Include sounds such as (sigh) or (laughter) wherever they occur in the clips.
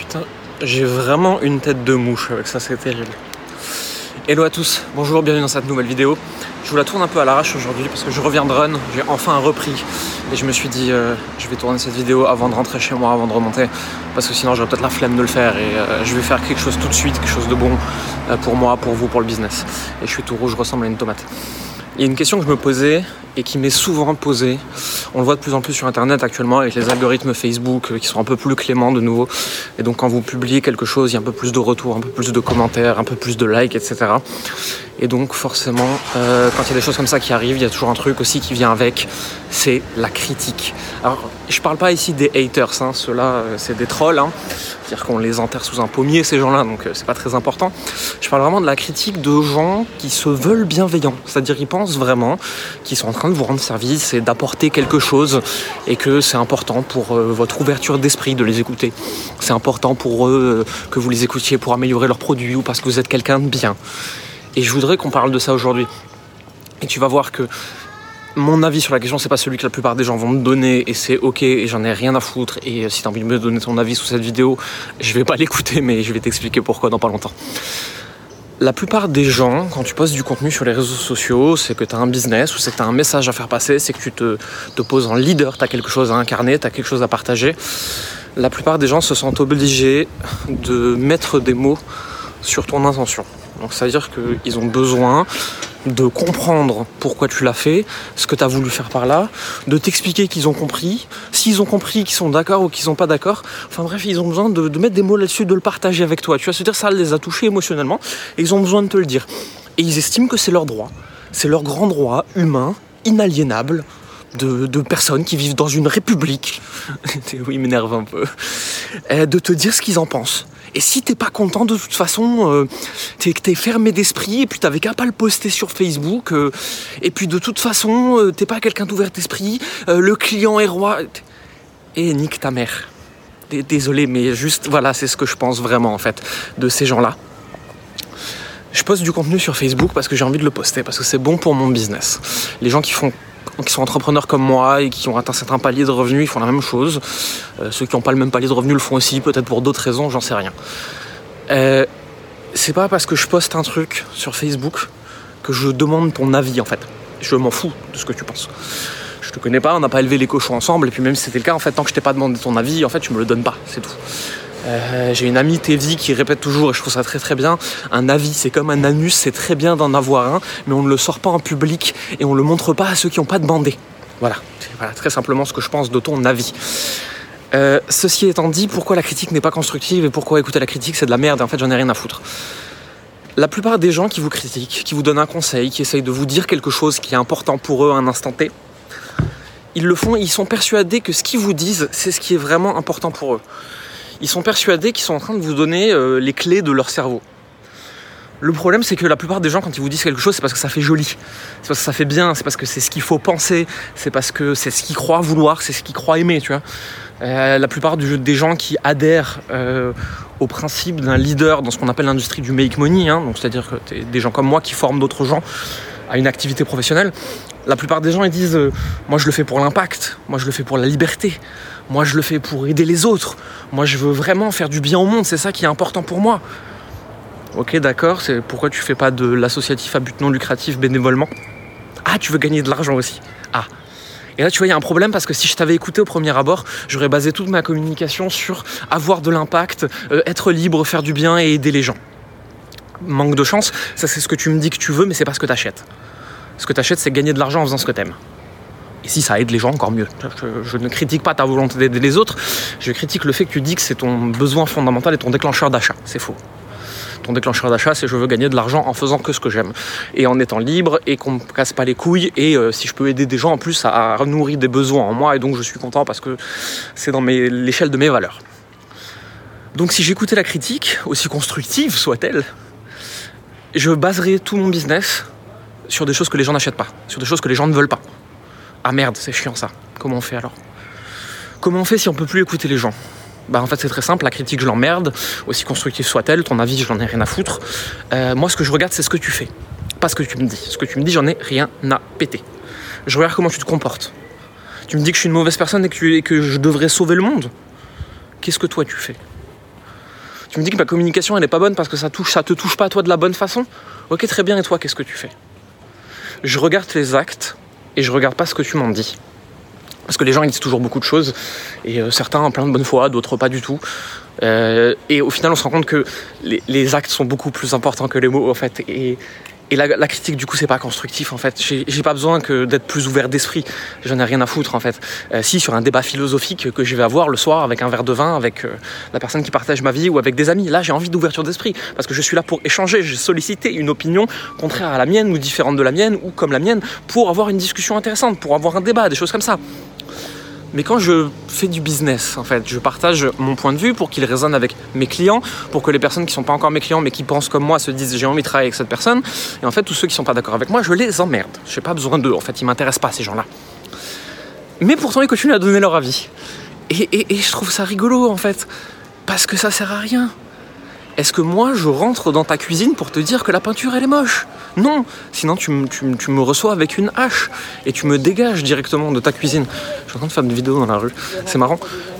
Putain, j'ai vraiment une tête de mouche avec ça, c'est terrible. Hello à tous, bonjour, bienvenue dans cette nouvelle vidéo. Je vous la tourne un peu à l'arrache aujourd'hui parce que je reviens de run, j'ai enfin repris et je me suis dit euh, je vais tourner cette vidéo avant de rentrer chez moi, avant de remonter parce que sinon j'aurais peut-être la flemme de le faire et euh, je vais faire quelque chose tout de suite, quelque chose de bon euh, pour moi, pour vous, pour le business. Et je suis tout rouge, je ressemble à une tomate. Il y a une question que je me posais et qui m'est souvent posée. On le voit de plus en plus sur Internet actuellement avec les algorithmes Facebook qui sont un peu plus cléments de nouveau. Et donc quand vous publiez quelque chose, il y a un peu plus de retours, un peu plus de commentaires, un peu plus de likes, etc. Et donc forcément, euh, quand il y a des choses comme ça qui arrivent, il y a toujours un truc aussi qui vient avec, c'est la critique. Alors je parle pas ici des haters, hein. ceux-là euh, c'est des trolls. Hein c'est-à-dire qu'on les enterre sous un pommier, ces gens-là, donc euh, c'est pas très important. Je parle vraiment de la critique de gens qui se veulent bienveillants, c'est-à-dire ils pensent vraiment qu'ils sont en train vous rendre service et d'apporter quelque chose, et que c'est important pour euh, votre ouverture d'esprit de les écouter. C'est important pour eux euh, que vous les écoutiez pour améliorer leurs produits ou parce que vous êtes quelqu'un de bien. Et je voudrais qu'on parle de ça aujourd'hui. Et tu vas voir que mon avis sur la question, c'est pas celui que la plupart des gens vont me donner et c'est ok et j'en ai rien à foutre. Et euh, si tu as envie de me donner ton avis sous cette vidéo, je vais pas (laughs) l'écouter, mais je vais t'expliquer pourquoi dans pas longtemps. La plupart des gens, quand tu postes du contenu sur les réseaux sociaux, c'est que tu as un business ou c'est que tu as un message à faire passer, c'est que tu te, poses en leader, tu as quelque chose à incarner, tu as quelque chose à partager. La plupart des gens se sentent obligés de mettre des mots sur ton intention. Donc ça veut dire qu'ils ont besoin de comprendre pourquoi tu l'as fait, ce que tu as voulu faire par là, de t'expliquer qu'ils ont compris, s'ils ont compris, qu'ils sont d'accord ou qu'ils sont pas d'accord. Enfin bref, ils ont besoin de, mettre des mots là-dessus, de le partager avec toi. Tu vas se dire ça les a touchés émotionnellement et ils ont besoin de te le dire. Et ils estiment que c'est leur droit. C'est leur grand droit humain, inaliénable, de, de, personnes qui vivent dans une république, (laughs) oui, m'énerve un peu, de te dire ce qu'ils en pensent. Et si t'es pas content, de toute façon, euh, t'es, fermé d'esprit, et puis t'avais qu'à pas le poster sur Facebook, euh, et puis de toute façon, euh, t'es pas quelqu'un d'ouvert d'esprit, le client est roi. Et nique ta mère. Désolé, mais juste, voilà, c'est ce que je pense vraiment, en fait, de ces gens-là. Je poste du contenu sur Facebook parce que j'ai envie de le poster, parce que c'est bon pour mon business. Les gens qui font qui sont entrepreneurs comme moi et qui ont atteint un certain palier de revenus, ils font la même chose. Euh, ceux qui n'ont pas le même palier de revenus le font aussi, peut-être pour d'autres raisons, j'en sais rien. Euh, c'est pas parce que je poste un truc sur Facebook que je demande ton avis en fait. Je m'en fous de ce que tu penses. Je te connais pas, on n'a pas élevé les cochons ensemble, et puis même si c'était le cas, en fait, tant que je t'ai pas demandé ton avis, en fait, tu me le donnes pas, c'est tout. Euh, j'ai une amie Tevi qui répète toujours, et je trouve ça très très bien, un avis c'est comme un anus, c'est très bien d'en avoir un, mais on ne le sort pas en public et on ne le montre pas à ceux qui n'ont pas demandé. Voilà, voilà, très simplement ce que je pense de ton avis. Euh, ceci étant dit, pourquoi la critique n'est pas constructive et pourquoi écouter la critique c'est de la merde, en fait j'en ai rien à foutre. La plupart des gens qui vous critiquent, qui vous donnent un conseil, qui essayent de vous dire quelque chose qui est important pour eux à un instant T, ils le font, ils sont persuadés que ce qu'ils vous disent, c'est ce qui est vraiment important pour eux ils sont persuadés qu'ils sont en train de vous donner euh, les clés de leur cerveau. Le problème, c'est que la plupart des gens, quand ils vous disent quelque chose, c'est parce que ça fait joli, c'est parce que ça fait bien, c'est parce que c'est ce qu'il faut penser, c'est parce que c'est ce qu'ils croient vouloir, c'est ce qu'ils croient aimer, tu vois. Euh, la plupart des gens qui adhèrent euh, au principe d'un leader dans ce qu'on appelle l'industrie du make money, hein, donc c'est-à-dire que des gens comme moi qui forment d'autres gens à une activité professionnelle, la plupart des gens ils disent moi je le fais pour l'impact, moi je le fais pour la liberté, moi, je le fais pour aider les autres. Moi, je veux vraiment faire du bien au monde. C'est ça qui est important pour moi. Ok, d'accord. C'est pourquoi tu fais pas de l'associatif à but non lucratif bénévolement? Ah, tu veux gagner de l'argent aussi. Ah. Et là, tu vois, il y a un problème parce que si je t'avais écouté au premier abord, j'aurais basé toute ma communication sur avoir de l'impact, euh, être libre, faire du bien et aider les gens. Manque de chance, ça c'est ce que tu me dis que tu veux, mais c'est pas ce que tu achètes. Ce que tu achètes, c'est gagner de l'argent en faisant ce que tu aimes. Et si ça aide les gens, encore mieux. Je, ne critique pas ta volonté d'aider les autres, je critique le fait que tu dis que c'est ton besoin fondamental et ton déclencheur d'achat. C'est faux. Ton déclencheur d'achat, c'est je veux gagner de l'argent en faisant que ce que j'aime. Et en étant libre et qu'on me casse pas les couilles. Et euh, si je peux aider des gens en plus à, nourrir des besoins en moi. Et donc je suis content parce que c'est dans l'échelle de mes valeurs. Donc si j'écoutais la critique, aussi constructive soit-elle, je baserais tout mon business sur des choses que les gens n'achètent pas, sur des choses que les gens ne veulent pas. Ah merde, c'est chiant ça. Comment on fait alors? Comment on fait si on peut plus écouter les gens? Bah en fait c'est très simple, la critique je l'emmerde, aussi constructive soit-elle, ton avis je n'en ai rien à foutre. Euh, moi ce que je regarde c'est ce que tu fais, pas ce que tu me dis. Ce que tu me dis j'en ai rien à péter. Je regarde comment tu te comportes. Tu me dis que je suis une mauvaise personne et que, je devrais sauver le monde. Qu'est-ce que toi tu fais? Tu me dis que ma communication elle est pas bonne parce que ça touche, ça te touche pas toi de la bonne façon? Ok, très bien. Et toi, qu'est-ce que tu fais? Je regarde les actes et je regarde pas ce que tu m'en dis. Parce que les gens ils disent toujours beaucoup de choses et euh, certains en plein de bonne foi, d'autres pas du tout. Euh, et au final, on se rend compte que les, actes sont beaucoup plus importants que les mots en fait. Et la, critique, du coup, c'est pas constructif en fait. J'ai pas besoin que d'être plus ouvert d'esprit. J'en ai rien à foutre en fait. Euh, si sur un débat philosophique que je vais avoir le soir avec un verre de vin, avec euh, la personne qui partage ma vie ou avec des amis, là j'ai envie d'ouverture d'esprit parce que je suis là pour échanger. J'ai sollicité une opinion contraire à la mienne ou différente de la mienne ou comme la mienne pour avoir une discussion intéressante, pour avoir un débat, des choses comme ça. Mais quand je fais du business, en fait, je partage mon point de vue pour qu'il résonne avec mes clients, pour que les personnes qui ne sont pas encore mes clients mais qui pensent comme moi se disent j'ai envie de travailler avec cette personne. Et en fait, tous ceux qui ne sont pas d'accord avec moi, je les emmerde. Je n'ai pas besoin d'eux. En fait, ils m'intéressent pas ces gens-là. Mais pourtant, ils continuent à donner leur avis. Et, et, et je trouve ça rigolo en fait, parce que ça sert à rien. Est-ce que moi je rentre dans ta cuisine pour te dire que la peinture elle est moche? Non Sinon tu, me reçois avec une hache et tu me dégages directement de ta cuisine. Je suis en train de faire des vidéos dans la rue. C'est marrant.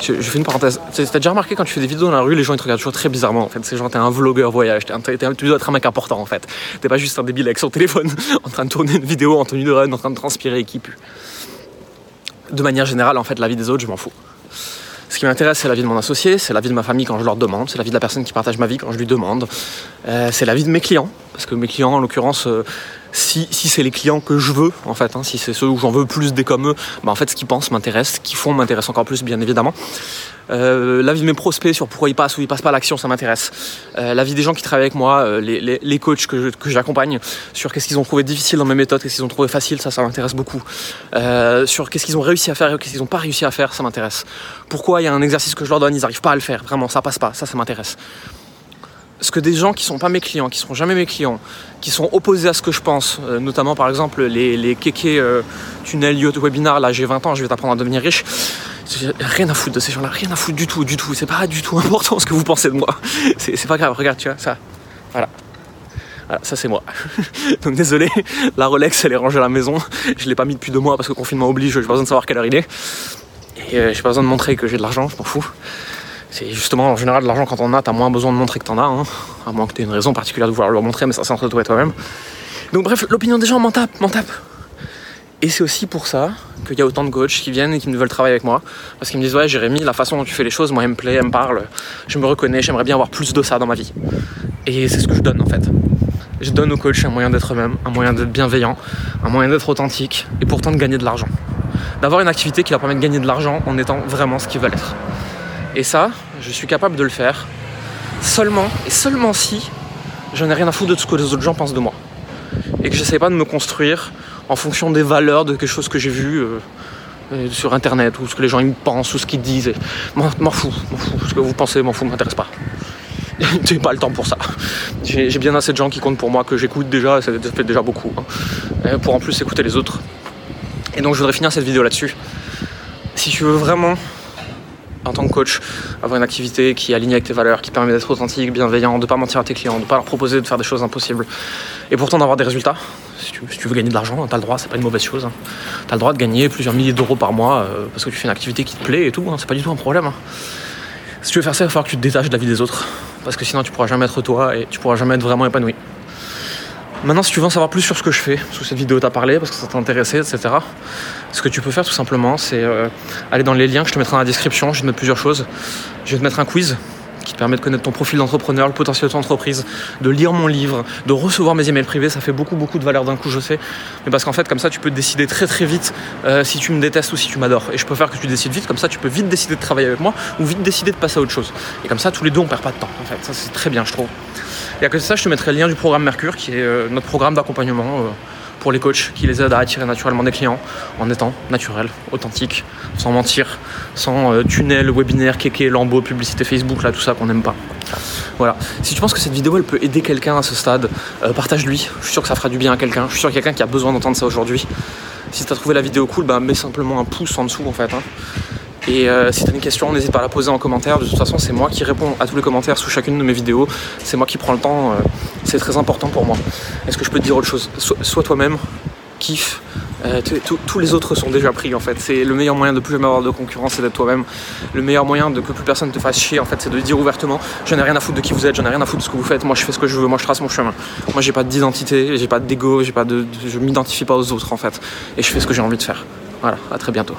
Je, fais une parenthèse. T'as déjà remarqué quand tu fais des vidéos dans la rue, les gens ils te regardent toujours très bizarrement en fait. C'est genre t'es un vlogueur voyage, es un, es un, tu dois être un mec important en fait. T'es pas juste un débile avec son téléphone (laughs) en train de tourner une vidéo en tenue de run, en train de transpirer et qui pue. De manière générale, en fait, la vie des autres, je m'en fous. Qui m'intéresse, c'est la vie de mon associé, c'est la vie de ma famille quand je leur demande, c'est la vie de la personne qui partage ma vie quand je lui demande, euh, c'est la vie de mes clients, parce que mes clients, en l'occurrence, euh, si, c'est les clients que je veux, en fait, hein, si c'est ceux où j'en veux plus des comme eux, bah, en fait, ce qu'ils pensent m'intéresse, ce qu'ils font m'intéresse encore plus, bien évidemment. Euh, la vie de mes prospects sur pourquoi ils passent ou ils passent pas à l'action, ça m'intéresse. Euh, la vie des gens qui travaillent avec moi, euh, les, les, coachs que, j'accompagne, sur qu'est-ce qu'ils ont trouvé difficile dans mes méthodes, qu'est-ce qu'ils ont trouvé facile, ça, ça m'intéresse beaucoup. Euh, sur qu'est-ce qu'ils ont réussi à faire et qu'est-ce qu'ils ont pas réussi à faire, ça m'intéresse. Pourquoi il y a un exercice que je leur donne, ils n'arrivent pas à le faire, vraiment, ça passe pas, ça, ça m'intéresse ce que des gens qui sont pas mes clients, qui seront jamais mes clients, qui sont opposés à ce que je pense, euh, notamment par exemple les, les kékés euh, tunnel yacht webinar, là j'ai 20 ans, je vais t'apprendre à devenir riche. Rien à foutre de ces gens-là, rien à foutre du tout, du tout. C'est pas du tout (laughs) important ce que vous pensez de moi. C'est pas grave, regarde, tu vois, ça. Voilà. Voilà, ça c'est moi. (laughs) Donc désolé, la Rolex elle est rangée à la maison. Je l'ai pas mis depuis deux mois parce que le confinement oblige, j'ai pas besoin de savoir quelle heure il est. Et euh, j'ai pas besoin de montrer que j'ai de l'argent, je m'en fous. C'est justement en général de l'argent quand on a, t'as moins besoin de montrer que t'en as, hein. à moins que t'aies une raison particulière de vouloir le montrer, mais ça c'est entre toi et toi-même. Donc bref, l'opinion des gens m'en tape, m'en tape. Et c'est aussi pour ça qu'il y a autant de coachs qui viennent et qui me veulent travailler avec moi. Parce qu'ils me disent Ouais, Jérémy, la façon dont tu fais les choses, moi, elle me plaît, elle me parle, je me reconnais, j'aimerais bien avoir plus de ça dans ma vie. Et c'est ce que je donne en fait. Je donne aux coachs un moyen d'être eux-mêmes, un moyen d'être bienveillant, un moyen d'être authentique et pourtant de gagner de l'argent. D'avoir une activité qui leur permet de gagner de l'argent en étant vraiment ce qu'ils veulent être. Et ça, je suis capable de le faire seulement et seulement si je n'ai rien à foutre de ce que les autres gens pensent de moi. Et que j'essaie pas de me construire en fonction des valeurs de quelque chose que j'ai vu euh, sur internet ou ce que les gens ils pensent ou ce qu'ils disent. M'en fous, m'en fous. Ce que vous pensez, m'en fous, m'intéresse pas. (laughs) J'ai pas le temps pour ça. J'ai bien assez de gens qui comptent pour moi que j'écoute déjà, ça fait déjà beaucoup. Hein. Pour en plus écouter les autres. Et donc je voudrais finir cette vidéo là-dessus. Si tu veux vraiment en tant que coach, avoir une activité qui est alignée avec tes valeurs, qui permet d'être authentique, bienveillant, de pas mentir à tes clients, de pas leur proposer de faire des choses impossibles, et pourtant d'avoir des résultats. Si tu, tu, veux gagner de l'argent, t'as le droit, c'est pas une mauvaise chose. Hein. T'as le droit de gagner plusieurs milliers d'euros par mois euh, parce que tu fais une activité qui te plaît et tout, hein. c'est pas du tout un problème. Hein. Si tu veux faire ça, il va falloir que tu te détaches de la vie des autres, parce que sinon tu pourras jamais être toi et tu pourras jamais être vraiment épanoui. Maintenant, si tu veux en savoir plus sur ce que je fais, sous cette vidéo t'a parlé, parce que ça t'a intéressé, etc., ce que tu peux faire tout simplement, c'est euh, aller dans les liens que je te mettrai dans la description. Je vais te mettre plusieurs choses. Je vais te mettre un quiz qui te permet de connaître ton profil d'entrepreneur, le potentiel de ton entreprise, de lire mon livre, de recevoir mes emails privés. Ça fait beaucoup, beaucoup de valeur d'un coup, je sais. Mais parce qu'en fait, comme ça, tu peux décider très, très vite euh, si tu me détestes ou si tu m'adores. Et je peux faire que tu décides vite. Comme ça, tu peux vite décider de travailler avec moi ou vite décider de passer à autre chose. Et comme ça, tous les deux, on perd pas de temps. En fait, ça, c'est très bien, je trouve. Et à côté de ça, je te mettrai le lien du programme Mercure, qui est euh, notre programme d'accompagnement euh, pour les coachs, qui les aide à attirer naturellement des clients en étant naturel, authentique, sans mentir, sans euh, tunnel, webinaire, kéké, lambeau, publicité Facebook, là, tout ça qu'on n'aime pas. Voilà. Si tu penses que cette vidéo, elle peut aider quelqu'un à ce stade, partage-lui. Je suis sûr que ça fera du bien à quelqu'un. Je suis sûr qu'il y a quelqu'un qui a besoin d'entendre ça aujourd'hui. Si tu as trouvé la vidéo cool, bah, mets simplement un pouce en dessous, en fait. Hein. Et euh, si tu as une question, n'hésite pas à la poser en commentaire. De toute façon, c'est moi qui réponds à tous les commentaires sous chacune de mes vidéos. C'est moi qui prends le temps. Euh, c'est très important pour moi. Est-ce que je peux te dire autre chose? Sois, toi-même, kiffe, Euh, tous les autres sont déjà pris en fait. C'est le meilleur moyen de plus jamais avoir de concurrence, c'est d'être toi-même. Le meilleur moyen de que plus personne te fasse chier en fait, c'est de dire ouvertement j'en ai rien à foutre de qui vous êtes, j'en ai rien à foutre de ce que vous faites. Moi je fais ce que je veux, moi je trace mon chemin. Moi j'ai pas d'identité, j'ai pas d'ego, j'ai pas de, je m'identifie pas aux autres en fait. Et je fais ce que j'ai envie de faire. Voilà, à très bientôt.